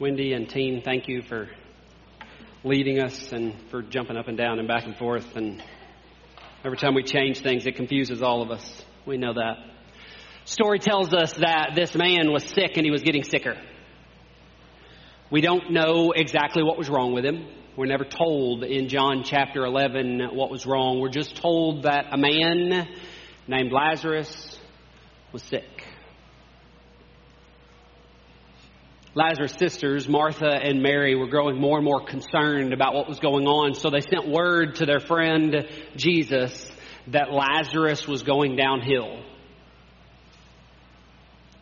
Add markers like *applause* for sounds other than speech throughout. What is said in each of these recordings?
Wendy and Teen, thank you for leading us and for jumping up and down and back and forth. And every time we change things, it confuses all of us. We know that. Story tells us that this man was sick and he was getting sicker. We don't know exactly what was wrong with him. We're never told in John chapter 11 what was wrong. We're just told that a man named Lazarus was sick. Lazarus' sisters, Martha and Mary, were growing more and more concerned about what was going on, so they sent word to their friend Jesus that Lazarus was going downhill.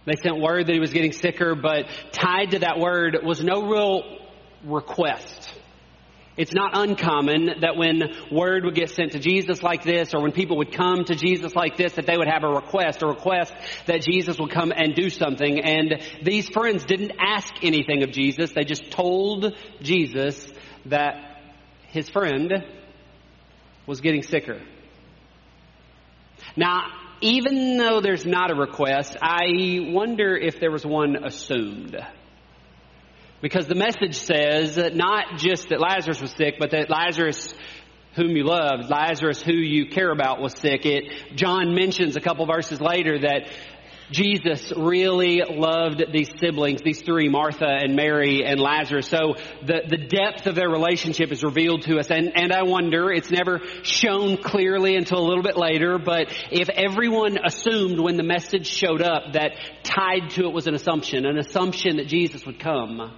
They sent word that he was getting sicker, but tied to that word was no real request. It's not uncommon that when word would get sent to Jesus like this, or when people would come to Jesus like this, that they would have a request, a request that Jesus would come and do something. And these friends didn't ask anything of Jesus. They just told Jesus that his friend was getting sicker. Now, even though there's not a request, I wonder if there was one assumed. Because the message says not just that Lazarus was sick, but that Lazarus whom you love, Lazarus who you care about was sick. It, John mentions a couple verses later that Jesus really loved these siblings, these three, Martha and Mary and Lazarus. So the, the depth of their relationship is revealed to us. And, and I wonder, it's never shown clearly until a little bit later, but if everyone assumed when the message showed up that tied to it was an assumption, an assumption that Jesus would come,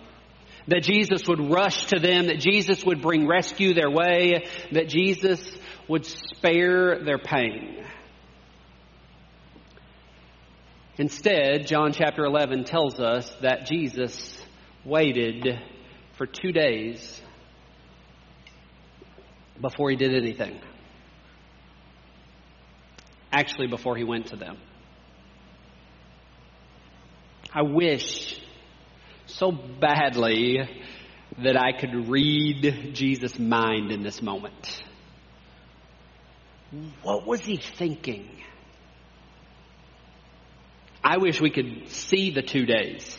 that Jesus would rush to them, that Jesus would bring rescue their way, that Jesus would spare their pain. Instead, John chapter 11 tells us that Jesus waited for two days before he did anything. Actually, before he went to them. I wish so badly that I could read Jesus' mind in this moment. What was he thinking? I wish we could see the two days.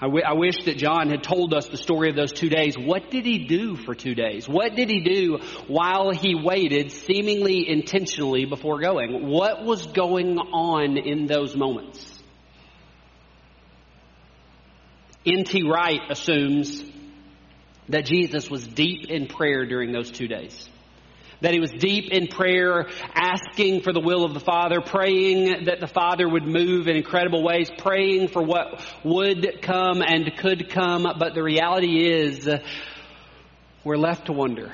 I, w- I wish that John had told us the story of those two days. What did he do for two days? What did he do while he waited, seemingly intentionally, before going? What was going on in those moments? N.T. Wright assumes that Jesus was deep in prayer during those two days that he was deep in prayer, asking for the will of the Father, praying that the Father would move in incredible ways, praying for what would come and could come. But the reality is, we're left to wonder.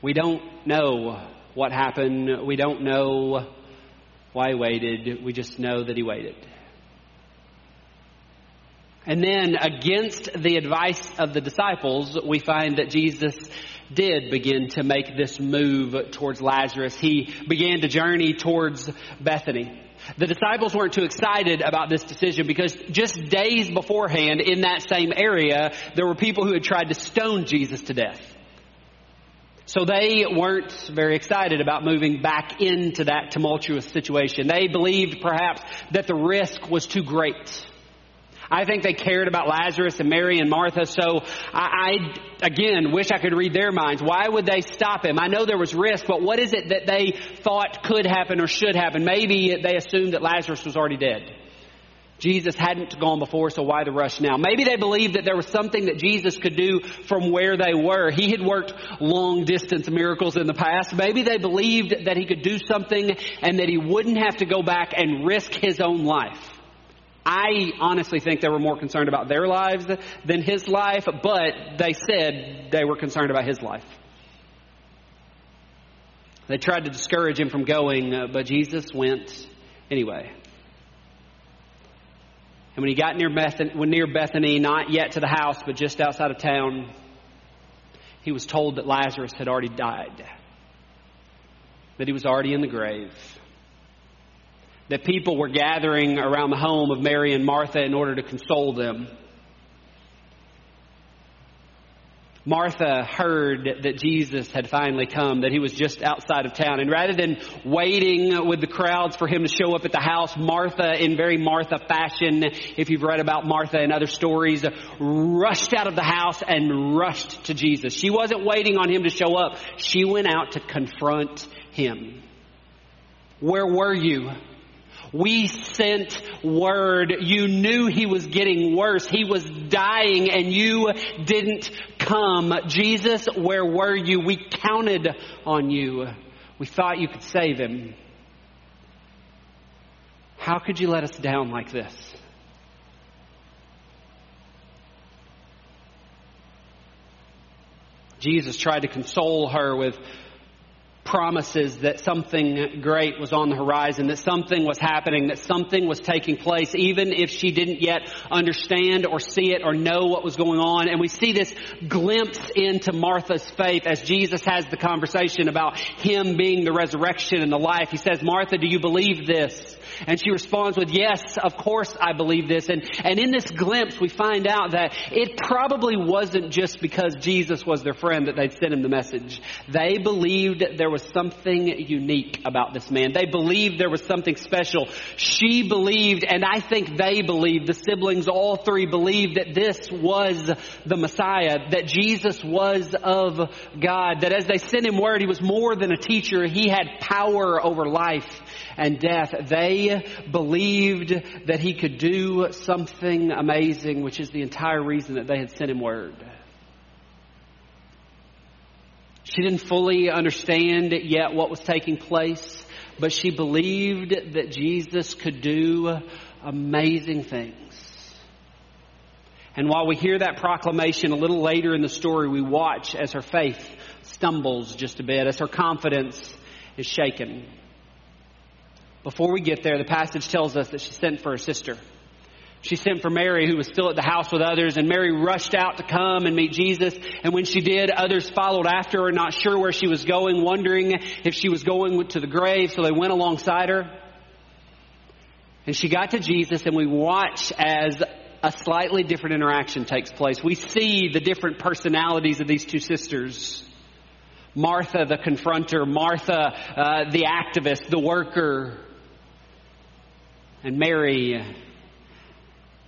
We don't know what happened. We don't know why he waited. We just know that he waited. And then, against the advice of the disciples, we find that Jesus did begin to make this move towards Lazarus. He began to journey towards Bethany. The disciples weren't too excited about this decision because just days beforehand in that same area, there were people who had tried to stone Jesus to death. So they weren't very excited about moving back into that tumultuous situation. They believed perhaps that the risk was too great. I think they cared about Lazarus and Mary and Martha, so I, I, again, wish I could read their minds. Why would they stop him? I know there was risk, but what is it that they thought could happen or should happen? Maybe they assumed that Lazarus was already dead. Jesus hadn't gone before, so why the rush now? Maybe they believed that there was something that Jesus could do from where they were. He had worked long distance miracles in the past. Maybe they believed that he could do something and that he wouldn't have to go back and risk his own life. I honestly think they were more concerned about their lives than his life, but they said they were concerned about his life. They tried to discourage him from going, uh, but Jesus went anyway. And when he got near Bethany, near Bethany, not yet to the house, but just outside of town, he was told that Lazarus had already died, that he was already in the grave that people were gathering around the home of Mary and Martha in order to console them. Martha heard that Jesus had finally come, that he was just outside of town. And rather than waiting with the crowds for him to show up at the house, Martha, in very Martha fashion, if you've read about Martha and other stories, rushed out of the house and rushed to Jesus. She wasn't waiting on him to show up. She went out to confront him. Where were you? We sent word. You knew he was getting worse. He was dying and you didn't come. Jesus, where were you? We counted on you. We thought you could save him. How could you let us down like this? Jesus tried to console her with promises that something great was on the horizon, that something was happening, that something was taking place, even if she didn't yet understand or see it or know what was going on. And we see this glimpse into Martha's faith as Jesus has the conversation about Him being the resurrection and the life. He says, Martha, do you believe this? And she responds with, yes, of course I believe this. And, and in this glimpse, we find out that it probably wasn't just because Jesus was their friend that they'd sent him the message. They believed there was something unique about this man. They believed there was something special. She believed, and I think they believed, the siblings, all three believed that this was the Messiah, that Jesus was of God, that as they sent him word, he was more than a teacher. He had power over life and death. Believed that he could do something amazing, which is the entire reason that they had sent him word. She didn't fully understand yet what was taking place, but she believed that Jesus could do amazing things. And while we hear that proclamation a little later in the story, we watch as her faith stumbles just a bit, as her confidence is shaken. Before we get there, the passage tells us that she sent for her sister. She sent for Mary, who was still at the house with others, and Mary rushed out to come and meet Jesus. And when she did, others followed after her, not sure where she was going, wondering if she was going to the grave, so they went alongside her. And she got to Jesus, and we watch as a slightly different interaction takes place. We see the different personalities of these two sisters. Martha, the confronter, Martha, uh, the activist, the worker, and Mary,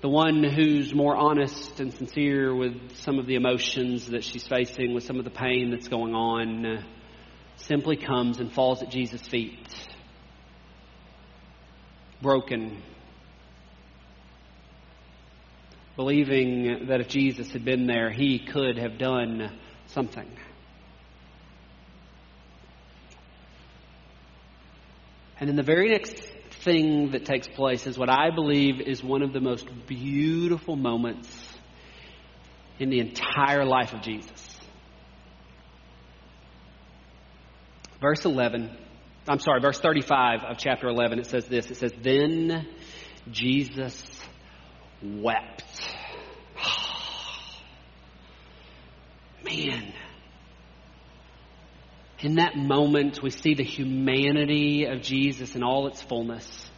the one who's more honest and sincere with some of the emotions that she's facing, with some of the pain that's going on, simply comes and falls at Jesus' feet. Broken. Believing that if Jesus had been there, he could have done something. And in the very next thing that takes place is what I believe is one of the most beautiful moments in the entire life of Jesus. Verse 11, I'm sorry, verse 35 of chapter 11, it says this. It says, Then Jesus wept. *sighs* Man, in that moment, we see the humanity of Jesus in all its fullness.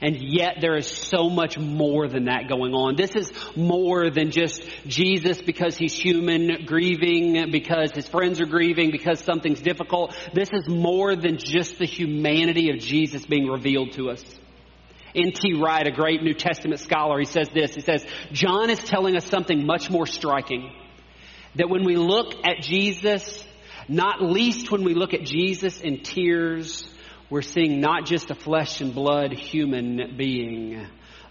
And yet there is so much more than that going on. This is more than just Jesus because he's human, grieving, because his friends are grieving, because something's difficult. This is more than just the humanity of Jesus being revealed to us. N.T. Wright, a great New Testament scholar, he says this. He says, John is telling us something much more striking. That when we look at Jesus not least when we look at Jesus in tears, we're seeing not just a flesh and blood human being,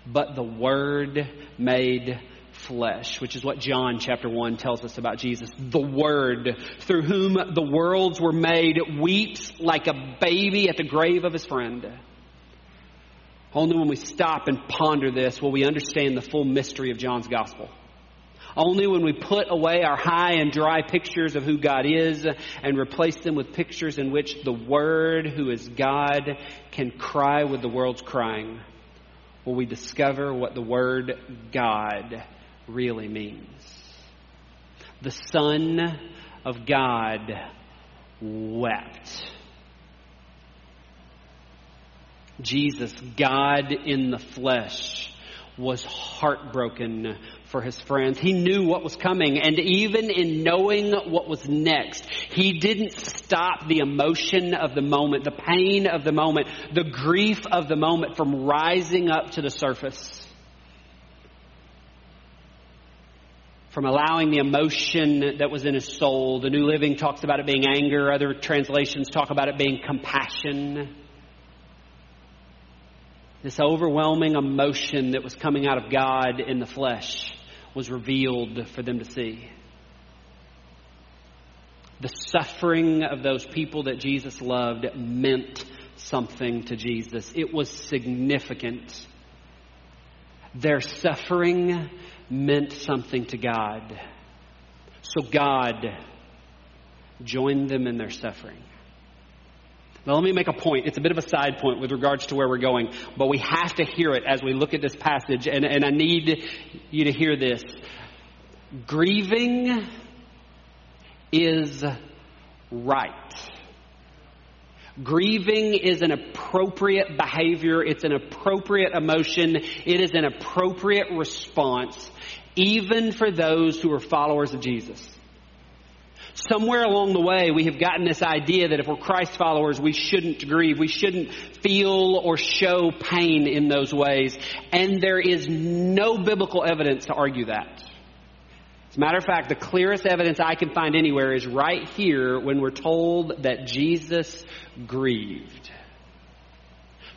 but the Word made flesh, which is what John chapter 1 tells us about Jesus. The Word, through whom the worlds were made, weeps like a baby at the grave of his friend. Only when we stop and ponder this will we understand the full mystery of John's gospel. Only when we put away our high and dry pictures of who God is and replace them with pictures in which the Word, who is God, can cry with the world's crying, will we discover what the word God really means. The Son of God wept. Jesus, God in the flesh, was heartbroken for his friends. He knew what was coming, and even in knowing what was next, he didn't stop the emotion of the moment, the pain of the moment, the grief of the moment from rising up to the surface. From allowing the emotion that was in his soul. The New Living talks about it being anger, other translations talk about it being compassion. This overwhelming emotion that was coming out of God in the flesh was revealed for them to see. The suffering of those people that Jesus loved meant something to Jesus. It was significant. Their suffering meant something to God. So God joined them in their suffering. Now, let me make a point. It's a bit of a side point with regards to where we're going, but we have to hear it as we look at this passage, and, and I need you to hear this. Grieving is right. Grieving is an appropriate behavior. It's an appropriate emotion. It is an appropriate response, even for those who are followers of Jesus. Somewhere along the way, we have gotten this idea that if we're Christ followers, we shouldn't grieve. We shouldn't feel or show pain in those ways. And there is no biblical evidence to argue that. As a matter of fact, the clearest evidence I can find anywhere is right here when we're told that Jesus grieved.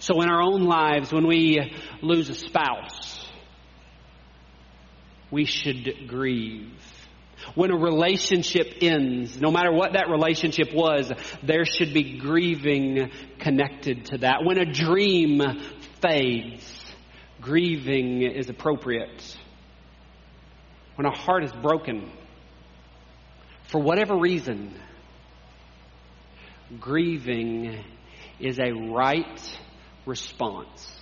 So in our own lives, when we lose a spouse, we should grieve. When a relationship ends, no matter what that relationship was, there should be grieving connected to that. When a dream fades, grieving is appropriate. When a heart is broken, for whatever reason, grieving is a right response.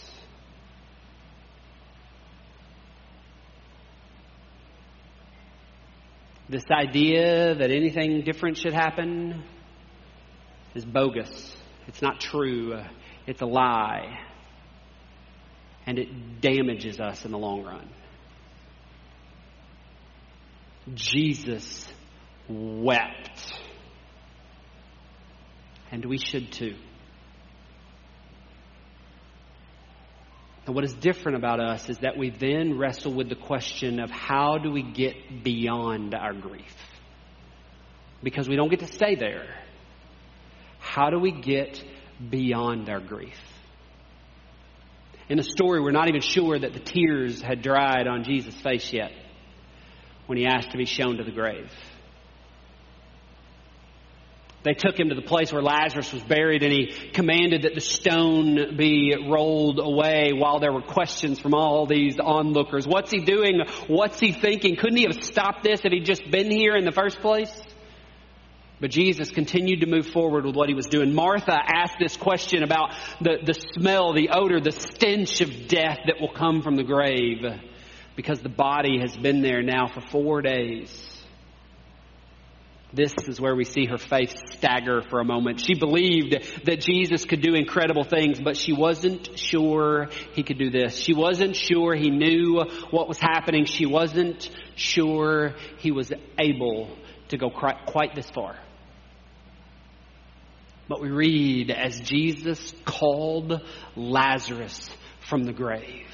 This idea that anything different should happen is bogus. It's not true. Uh, it's a lie. And it damages us in the long run. Jesus wept. And we should too. And what is different about us is that we then wrestle with the question of how do we get beyond our grief? Because we don't get to stay there. How do we get beyond our grief? In the story, we're not even sure that the tears had dried on Jesus' face yet when he asked to be shown to the grave. They took him to the place where Lazarus was buried and he commanded that the stone be rolled away while there were questions from all these onlookers. What's he doing? What's he thinking? Couldn't he have stopped this if he'd just been here in the first place? But Jesus continued to move forward with what he was doing. Martha asked this question about the, the smell, the odor, the stench of death that will come from the grave because the body has been there now for four days. This is where we see her faith stagger for a moment. She believed that Jesus could do incredible things, but she wasn't sure he could do this. She wasn't sure he knew what was happening. She wasn't sure he was able to go quite this far. But we read as Jesus called Lazarus from the grave.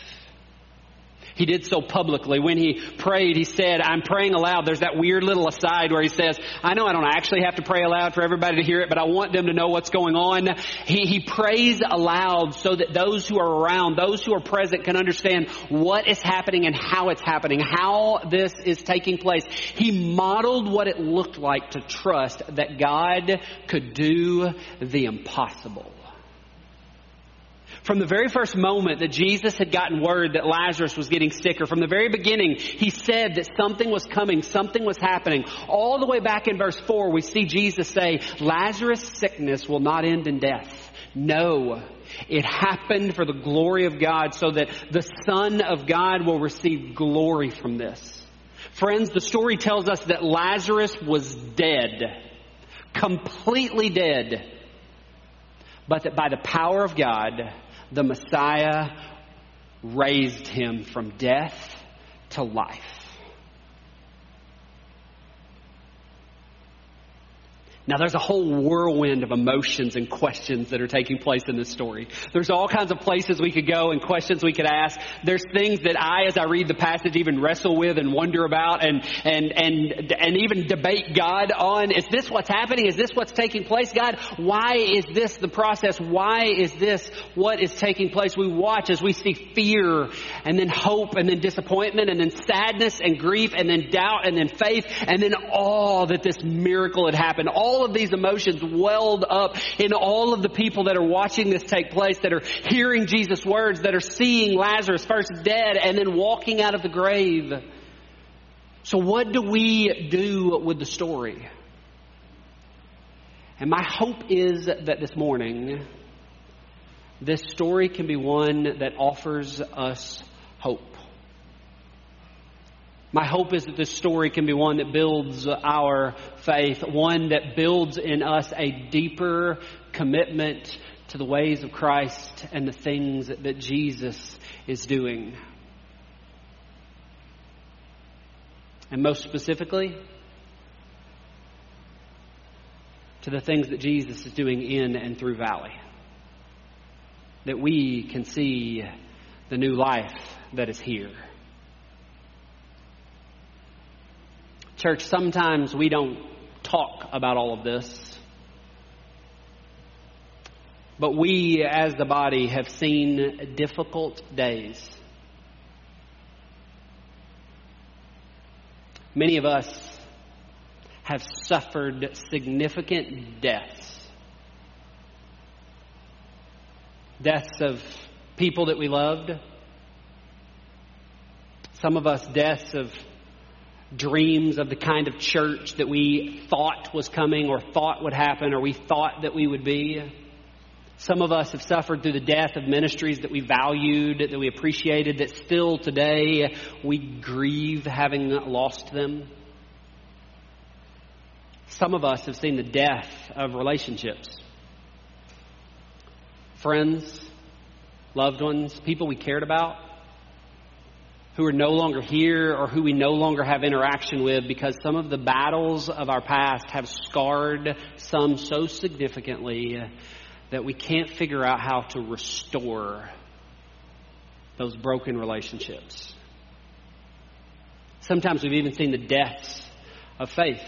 He did so publicly. When he prayed, he said, I'm praying aloud. There's that weird little aside where he says, I know I don't actually have to pray aloud for everybody to hear it, but I want them to know what's going on. He, he prays aloud so that those who are around, those who are present can understand what is happening and how it's happening, how this is taking place. He modeled what it looked like to trust that God could do the impossible. From the very first moment that Jesus had gotten word that Lazarus was getting sicker, from the very beginning, he said that something was coming, something was happening. All the way back in verse 4, we see Jesus say, Lazarus' sickness will not end in death. No, it happened for the glory of God so that the Son of God will receive glory from this. Friends, the story tells us that Lazarus was dead. Completely dead. But that by the power of God, the Messiah raised him from death to life. Now, there's a whole whirlwind of emotions and questions that are taking place in this story. There's all kinds of places we could go and questions we could ask. There's things that I, as I read the passage, even wrestle with and wonder about and, and, and, and even debate God on. Is this what's happening? Is this what's taking place? God, why is this the process? Why is this what is taking place? We watch as we see fear and then hope and then disappointment and then sadness and grief and then doubt and then faith and then all that this miracle had happened. All all of these emotions welled up in all of the people that are watching this take place, that are hearing Jesus' words, that are seeing Lazarus first dead and then walking out of the grave. So what do we do with the story? And my hope is that this morning, this story can be one that offers us hope. My hope is that this story can be one that builds our faith, one that builds in us a deeper commitment to the ways of Christ and the things that Jesus is doing. And most specifically, to the things that Jesus is doing in and through Valley. That we can see the new life that is here. Church, sometimes we don't talk about all of this. But we, as the body, have seen difficult days. Many of us have suffered significant deaths. Deaths of people that we loved. Some of us, deaths of dreams of the kind of church that we thought was coming or thought would happen or we thought that we would be. Some of us have suffered through the death of ministries that we valued, that we appreciated, that still today we grieve having lost them. Some of us have seen the death of relationships. Friends, loved ones, people we cared about who are no longer here or who we no longer have interaction with because some of the battles of our past have scarred some so significantly that we can't figure out how to restore those broken relationships. Sometimes we've even seen the deaths of faith.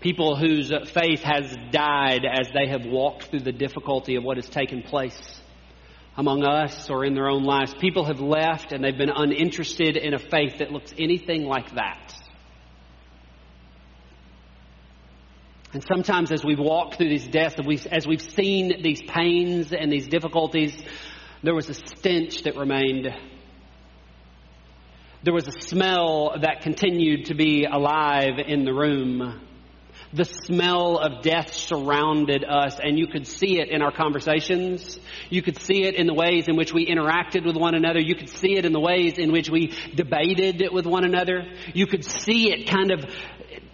People whose faith has died as they have walked through the difficulty of what has taken place among us or in their own lives. People have left and they've been uninterested in a faith that looks anything like that. And sometimes as we've walked through these deaths, as we've seen these pains and these difficulties, there was a stench that remained. There was a smell that continued to be alive in the room. The smell of death surrounded us, and you could see it in our conversations. You could see it in the ways in which we interacted with one another. You could see it in the ways in which we debated with one another. You could see it kind of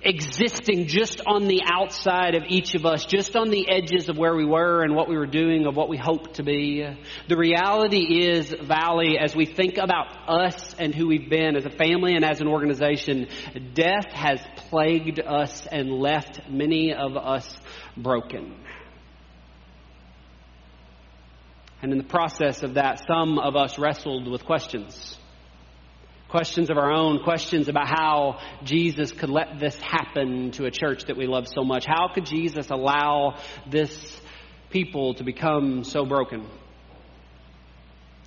existing just on the outside of each of us, just on the edges of where we were and what we were doing, of what we hoped to be. The reality is, Valley, as we think about us and who we've been as a family and as an organization, death has plagued us and left many of us broken. And in the process of that, some of us wrestled with questions questions of our own, questions about how Jesus could let this happen to a church that we love so much. How could Jesus allow this people to become so broken?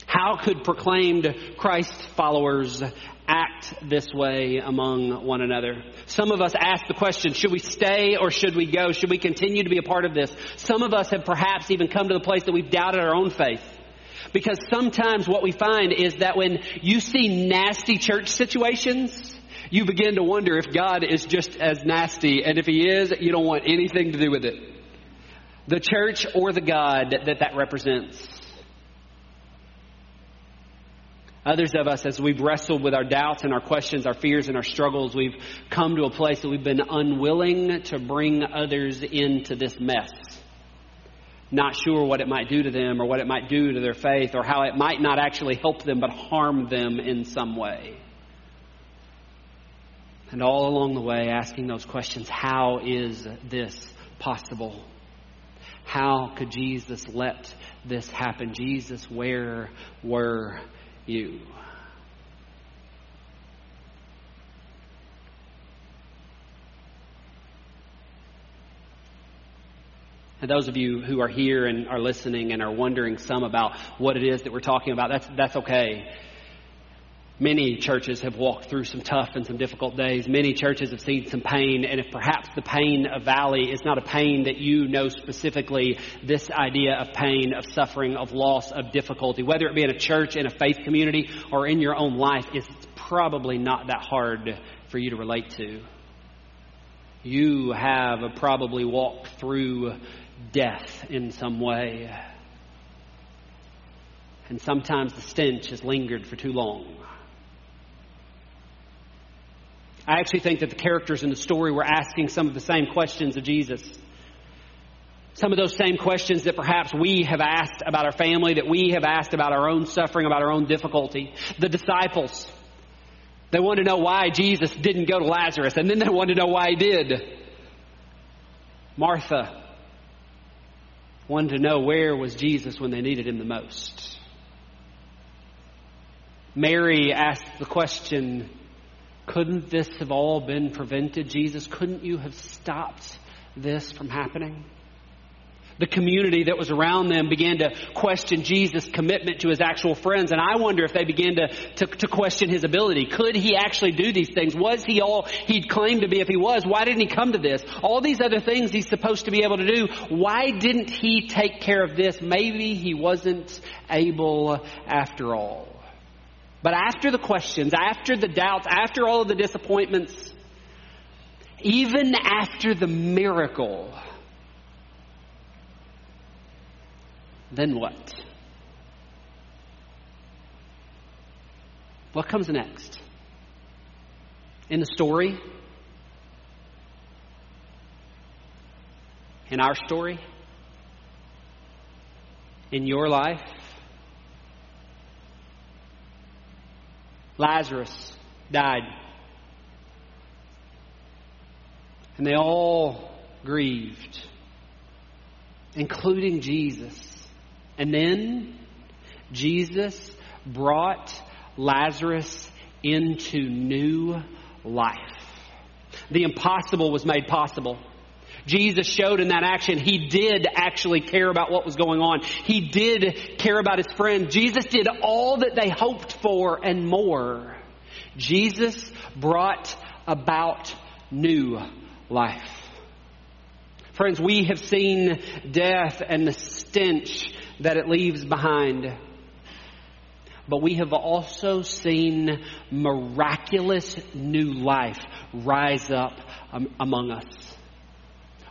How could proclaimed Christ followers act this way among one another? Some of us ask the question, should we stay or should we go? Should we continue to be a part of this? Some of us have perhaps even come to the place that we've doubted our own faith. Because sometimes what we find is that when you see nasty church situations, you begin to wonder if God is just as nasty. And if He is, you don't want anything to do with it. The church or the God that that represents. Others of us, as we've wrestled with our doubts and our questions, our fears and our struggles, we've come to a place that we've been unwilling to bring others into this mess not sure what it might do to them or what it might do to their faith or how it might not actually help them but harm them in some way. And all along the way, asking those questions how is this possible? How could Jesus let this happen? Jesus, where were you? And those of you who are here and are listening and are wondering some about what it is that we're talking about, that's, that's okay. Many churches have walked through some tough and some difficult days. Many churches have seen some pain, and if perhaps the pain of Valley is not a pain that you know specifically, this idea of pain, of suffering, of loss, of difficulty, whether it be in a church, in a faith community, or in your own life, is probably not that hard for you to relate to. You have probably walked through death in some way. And sometimes the stench has lingered for too long. I actually think that the characters in the story were asking some of the same questions of Jesus. Some of those same questions that perhaps we have asked about our family, that we have asked about our own suffering, about our own difficulty. The disciples, they wanted to know why Jesus didn't go to Lazarus, and then they wanted to know why he did. Martha, wanted to know where was Jesus when they needed him the most. Mary asked the question, couldn't this have all been prevented, Jesus? Couldn't you have stopped this from happening? The community that was around them began to question Jesus' commitment to his actual friends. And I wonder if they began to, to, to, question his ability. Could he actually do these things? Was he all he'd claimed to be if he was? Why didn't he come to this? All these other things he's supposed to be able to do. Why didn't he take care of this? Maybe he wasn't able after all. But after the questions, after the doubts, after all of the disappointments, even after the miracle, then what? What comes next? In the story? In our story? In your life? Lazarus died. And they all grieved, including Jesus. And then Jesus brought Lazarus into new life. The impossible was made possible. Jesus showed in that action he did actually care about what was going on. He did care about his friend. Jesus did all that they hoped for and more. Jesus brought about new life. Friends, we have seen death and the stench that it leaves behind. But we have also seen miraculous new life rise up among us.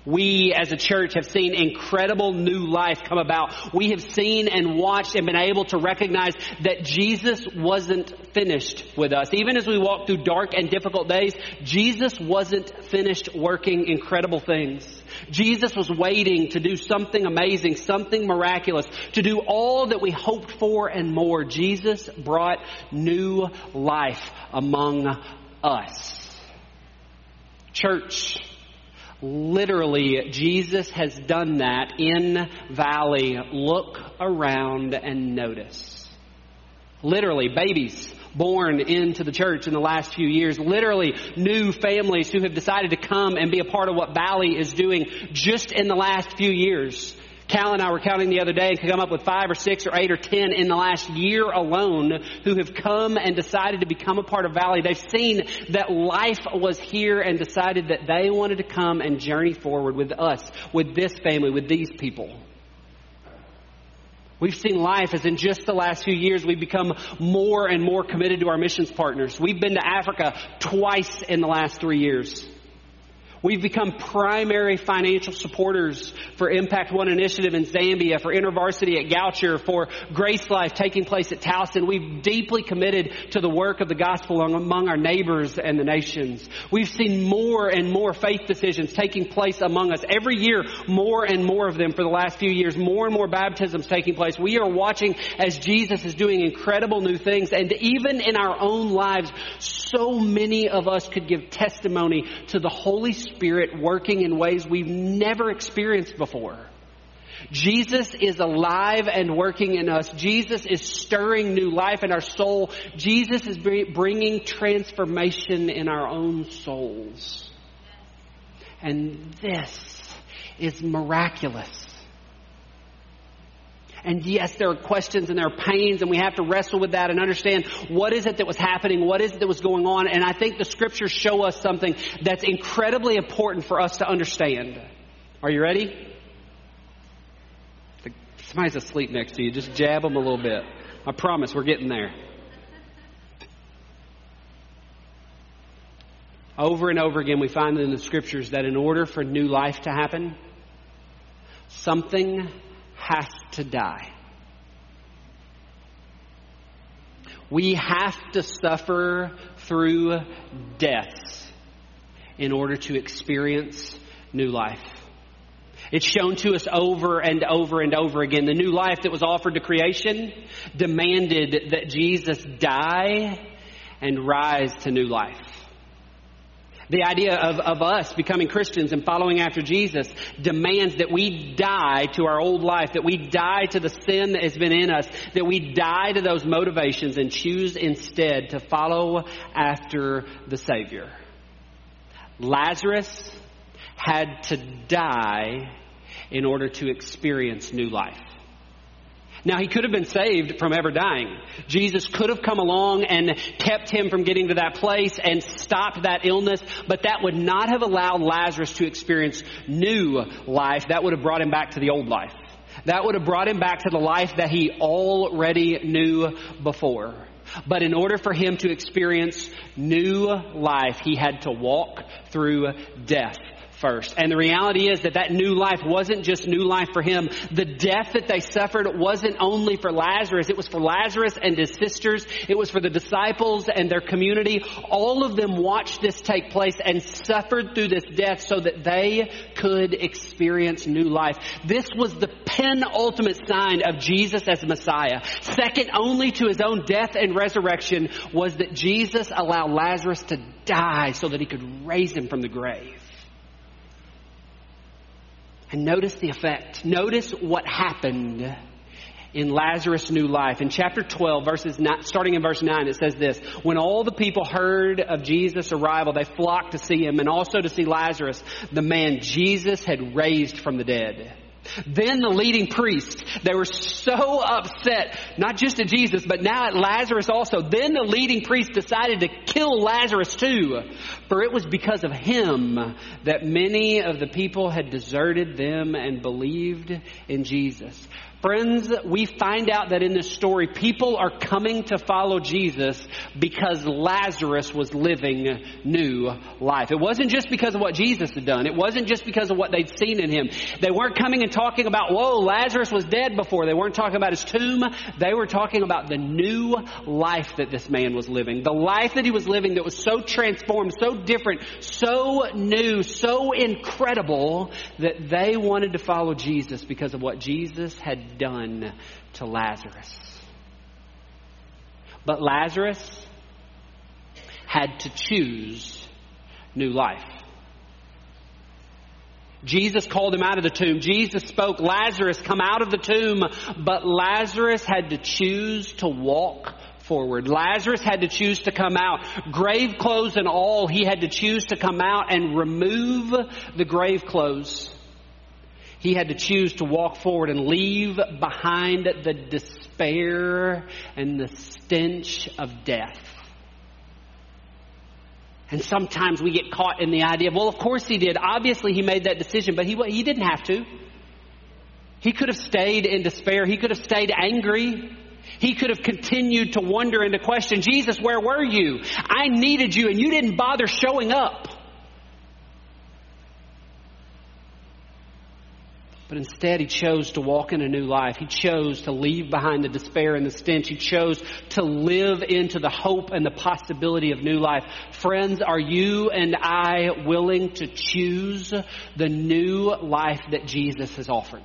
We as a church have seen incredible new life come about. We have seen and watched and been able to recognize that Jesus wasn't finished with us. Even as we walk through dark and difficult days, Jesus wasn't finished working incredible things. Jesus was waiting to do something amazing, something miraculous, to do all that we hoped for and more. Jesus brought new life among us. Church, Literally, Jesus has done that in Valley. Look around and notice. Literally, babies born into the church in the last few years. Literally, new families who have decided to come and be a part of what Valley is doing just in the last few years. Cal and I were counting the other day and could come up with five or six or eight or ten in the last year alone who have come and decided to become a part of Valley. They've seen that life was here and decided that they wanted to come and journey forward with us, with this family, with these people. We've seen life as in just the last few years we've become more and more committed to our missions partners. We've been to Africa twice in the last three years. We've become primary financial supporters for Impact One Initiative in Zambia, for InterVarsity at Goucher, for Grace Life taking place at Towson. We've deeply committed to the work of the gospel among our neighbors and the nations. We've seen more and more faith decisions taking place among us. Every year, more and more of them for the last few years, more and more baptisms taking place. We are watching as Jesus is doing incredible new things. And even in our own lives, so many of us could give testimony to the Holy Spirit working in ways we've never experienced before. Jesus is alive and working in us. Jesus is stirring new life in our soul. Jesus is bringing transformation in our own souls. And this is miraculous. And yes, there are questions and there are pains and we have to wrestle with that and understand what is it that was happening? What is it that was going on? And I think the scriptures show us something that's incredibly important for us to understand. Are you ready? Somebody's asleep next to you. Just jab them a little bit. I promise we're getting there. Over and over again, we find in the scriptures that in order for new life to happen, something has to die. We have to suffer through deaths in order to experience new life. It's shown to us over and over and over again. The new life that was offered to creation demanded that Jesus die and rise to new life. The idea of, of us becoming Christians and following after Jesus demands that we die to our old life, that we die to the sin that has been in us, that we die to those motivations and choose instead to follow after the Savior. Lazarus had to die in order to experience new life. Now, he could have been saved from ever dying. Jesus could have come along and kept him from getting to that place and stopped that illness, but that would not have allowed Lazarus to experience new life. That would have brought him back to the old life. That would have brought him back to the life that he already knew before. But in order for him to experience new life, he had to walk through death first. And the reality is that that new life wasn't just new life for him. The death that they suffered wasn't only for Lazarus. It was for Lazarus and his sisters. It was for the disciples and their community. All of them watched this take place and suffered through this death so that they could experience new life. This was the penultimate sign of Jesus as Messiah. Second only to his own death and resurrection was that Jesus allowed Lazarus to die so that he could raise him from the grave. And notice the effect. Notice what happened in Lazarus' new life. In chapter 12, verses nine, starting in verse 9, it says this When all the people heard of Jesus' arrival, they flocked to see him and also to see Lazarus, the man Jesus had raised from the dead. Then the leading priests, they were so upset, not just at Jesus, but now at Lazarus also. Then the leading priests decided to kill Lazarus too, for it was because of him that many of the people had deserted them and believed in Jesus. Friends, we find out that in this story, people are coming to follow Jesus because Lazarus was living new life. It wasn't just because of what Jesus had done. It wasn't just because of what they'd seen in him. They weren't coming and talking about, whoa, Lazarus was dead before. They weren't talking about his tomb. They were talking about the new life that this man was living. The life that he was living that was so transformed, so different, so new, so incredible that they wanted to follow Jesus because of what Jesus done to Lazarus. But Lazarus had to choose new life. Jesus called him out of the tomb. Jesus spoke, Lazarus, come out of the tomb. But Lazarus had to choose to walk forward. Lazarus had to choose to come out. Grave clothes and all, he had to choose to come out and remove the grave clothes he had to choose to walk forward and leave behind the despair and the stench of death. And sometimes we get caught in the idea of, well, of course he did. Obviously he made that decision, but he, he didn't have to. He could have stayed in despair. He could have stayed angry. He could have continued to wonder and to question, Jesus, where were you? I needed you and you didn't bother showing up. But instead, he chose to walk in a new life. He chose to leave behind the despair and the stench. He chose to live into the hope and the possibility of new life. Friends, are you and I willing to choose the new life that Jesus has offered?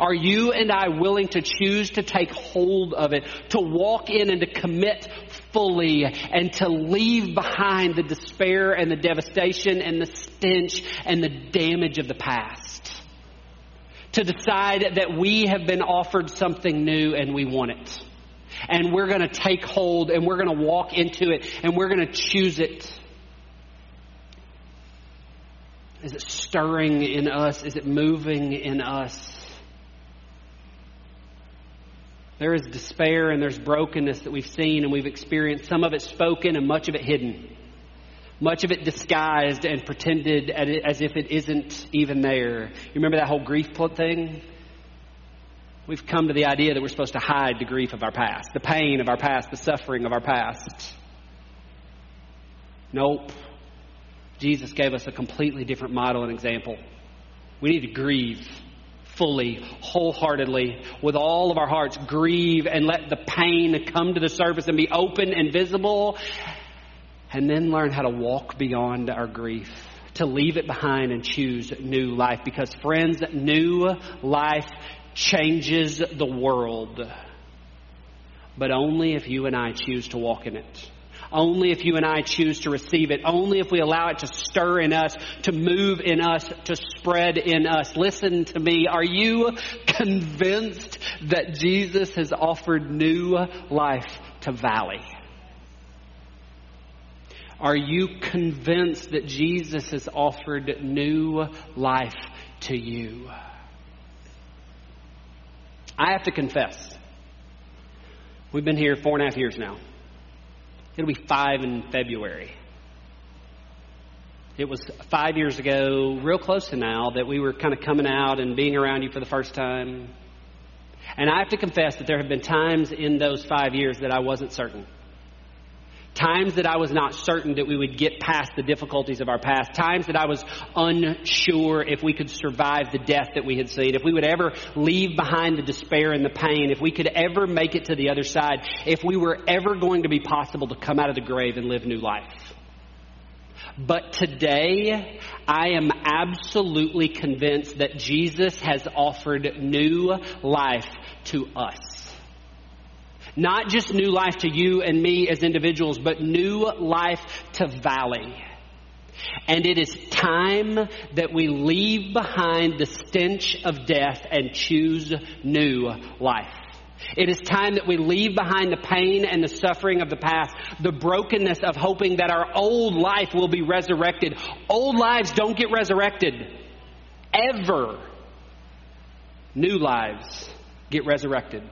Are you and I willing to choose to take hold of it, to walk in and to commit fully, and to leave behind the despair and the devastation and the stench and the damage of the past? To decide that we have been offered something new and we want it. And we're going to take hold and we're going to walk into it and we're going to choose it. Is it stirring in us? Is it moving in us? There is despair and there's brokenness that we've seen and we've experienced, some of it spoken and much of it hidden much of it disguised and pretended as if it isn't even there. You remember that whole grief thing? We've come to the idea that we're supposed to hide the grief of our past, the pain of our past, the suffering of our past. Nope. Jesus gave us a completely different model and example. We need to grieve fully, wholeheartedly, with all of our hearts. Grieve and let the pain come to the surface and be open and visible and then learn how to walk beyond our grief, to leave it behind and choose new life. Because, friends, new life changes the world, but only if you and I choose to walk in it. Only if you and I choose to receive it. Only if we allow it to stir in us, to move in us, to spread in us. Listen to me. Are you convinced that Jesus has offered new life to Valley? Are you convinced that Jesus has offered new life to you? I have to confess, we've been here four and a half years now. It'll be five in February. It was five years ago, real close to now, that we were kind of coming out and being around you for the first time. And I have to confess that there have been times in those five years that I wasn't certain. Times that I was not certain that we would get past the difficulties of our past. Times that I was unsure if we could survive the death that we had seen. If we would ever leave behind the despair and the pain. If we could ever make it to the other side. If we were ever going to be possible to come out of the grave and live new life. But today, I am absolutely convinced that Jesus has offered new life to us. Not just new life to you and me as individuals, but new life to Valley. And it is time that we leave behind the stench of death and choose new life. It is time that we leave behind the pain and the suffering of the past, the brokenness of hoping that our old life will be resurrected. Old lives don't get resurrected. Ever. New lives get resurrected.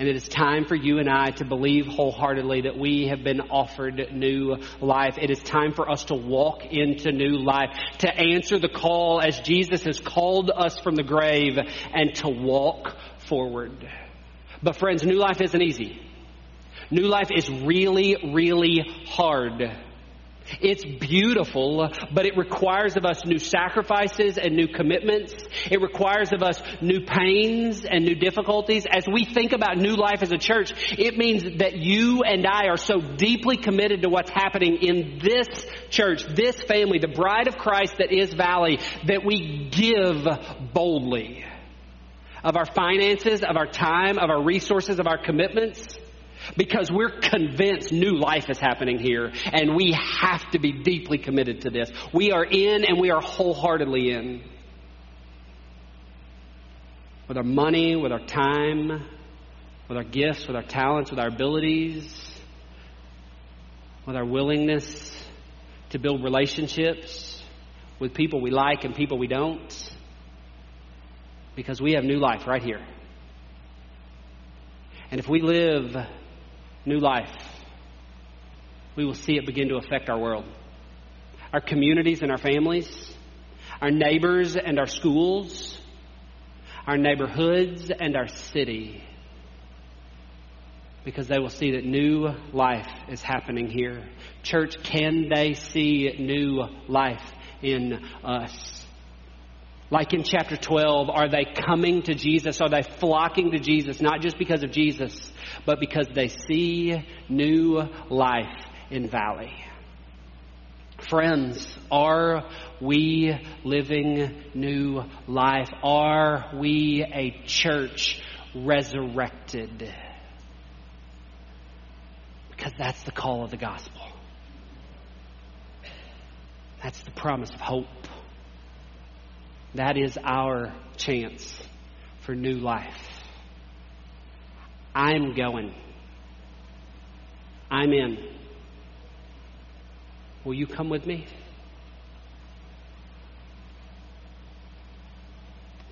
And it is time for you and I to believe wholeheartedly that we have been offered new life. It is time for us to walk into new life, to answer the call as Jesus has called us from the grave and to walk forward. But friends, new life isn't easy. New life is really, really hard. It's beautiful, but it requires of us new sacrifices and new commitments. It requires of us new pains and new difficulties. As we think about new life as a church, it means that you and I are so deeply committed to what's happening in this church, this family, the bride of Christ that is Valley, that we give boldly of our finances, of our time, of our resources, of our commitments because we're convinced new life is happening here and we have to be deeply committed to this. We are in and we are wholeheartedly in. With our money, with our time, with our gifts, with our talents, with our abilities, with our willingness to build relationships with people we like and people we don't. Because we have new life right here. And if we live new life, we will see it begin to affect our world, our communities and our families, our neighbors and our schools, our neighborhoods and our city. Because they will see that new life is happening here. Church, can they see new life in us? Like in chapter 12, are they coming to Jesus? Are they flocking to Jesus, not just because of Jesus, but because they see new life in Valley? Friends, are we living new life? Are we a church resurrected? Because that's the call of the gospel. That's the promise of hope. That is our chance for new life. I'm going. I'm in. Will you come with me?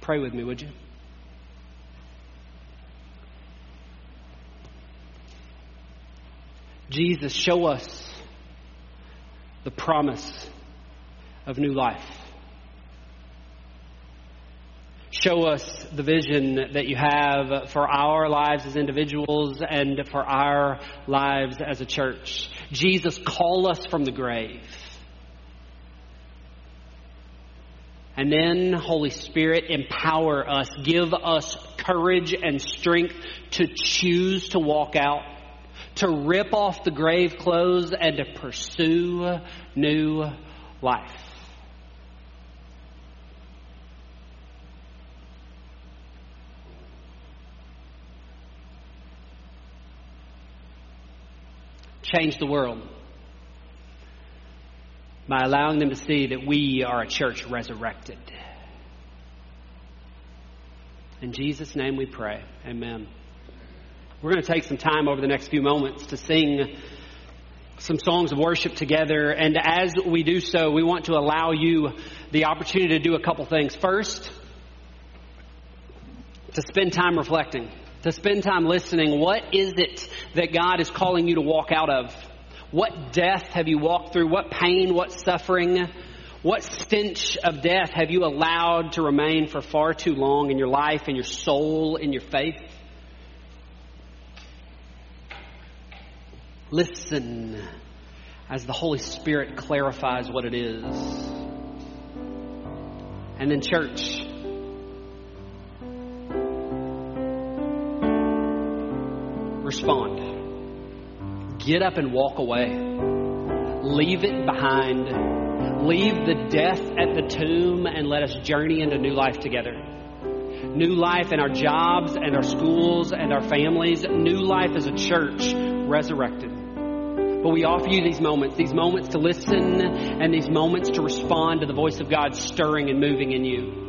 Pray with me, would you? Jesus, show us the promise of new life. Show us the vision that you have for our lives as individuals and for our lives as a church. Jesus, call us from the grave. And then, Holy Spirit, empower us. Give us courage and strength to choose to walk out, to rip off the grave clothes, and to pursue new life. Change the world by allowing them to see that we are a church resurrected. In Jesus' name we pray. Amen. We're going to take some time over the next few moments to sing some songs of worship together. And as we do so, we want to allow you the opportunity to do a couple things. First, to spend time reflecting to spend time listening. What is it that God is calling you to walk out of? What death have you walked through? What pain? What suffering? What stench of death have you allowed to remain for far too long in your life, in your soul, in your faith? Listen as the Holy Spirit clarifies what it is. And then, church, respond. Get up and walk away. Leave it behind. Leave the death at the tomb and let us journey into new life together. New life in our jobs and our schools and our families. New life as a church resurrected. But we offer you these moments, these moments to listen and these moments to respond to the voice of God stirring and moving in you.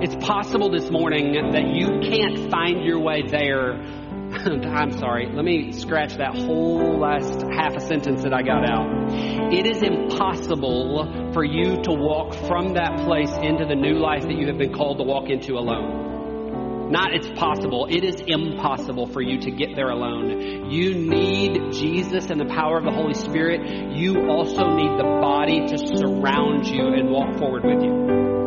It's possible this morning that you can't find your way there *laughs* I'm sorry, let me scratch that whole last half a sentence that I got out. It is impossible for you to walk from that place into the new life that you have been called to walk into alone. Not it's possible, it is impossible for you to get there alone. You need Jesus and the power of the Holy Spirit. You also need the body to surround you and walk forward with you.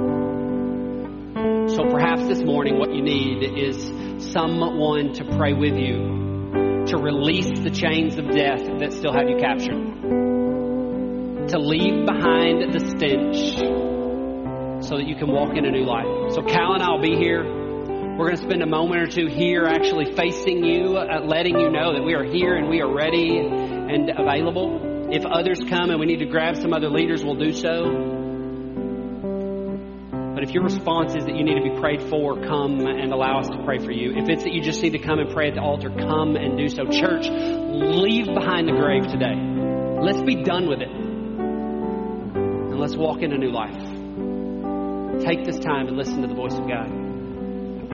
So perhaps this morning what you need is someone to pray with you, to release the chains of death that still have you captured, to leave behind the stench so that you can walk in a new life. So Cal and I will be here. We're going to spend a moment or two here actually facing you, uh, letting you know that we are here and we are ready and available. If others come and we need to grab some other leaders, we'll do so. But if your response is that you need to be prayed for, come and allow us to pray for you. If it's that you just need to come and pray at the altar, come and do so. Church, leave behind the grave today. Let's be done with it. And let's walk in a new life. Take this time and listen to the voice of God.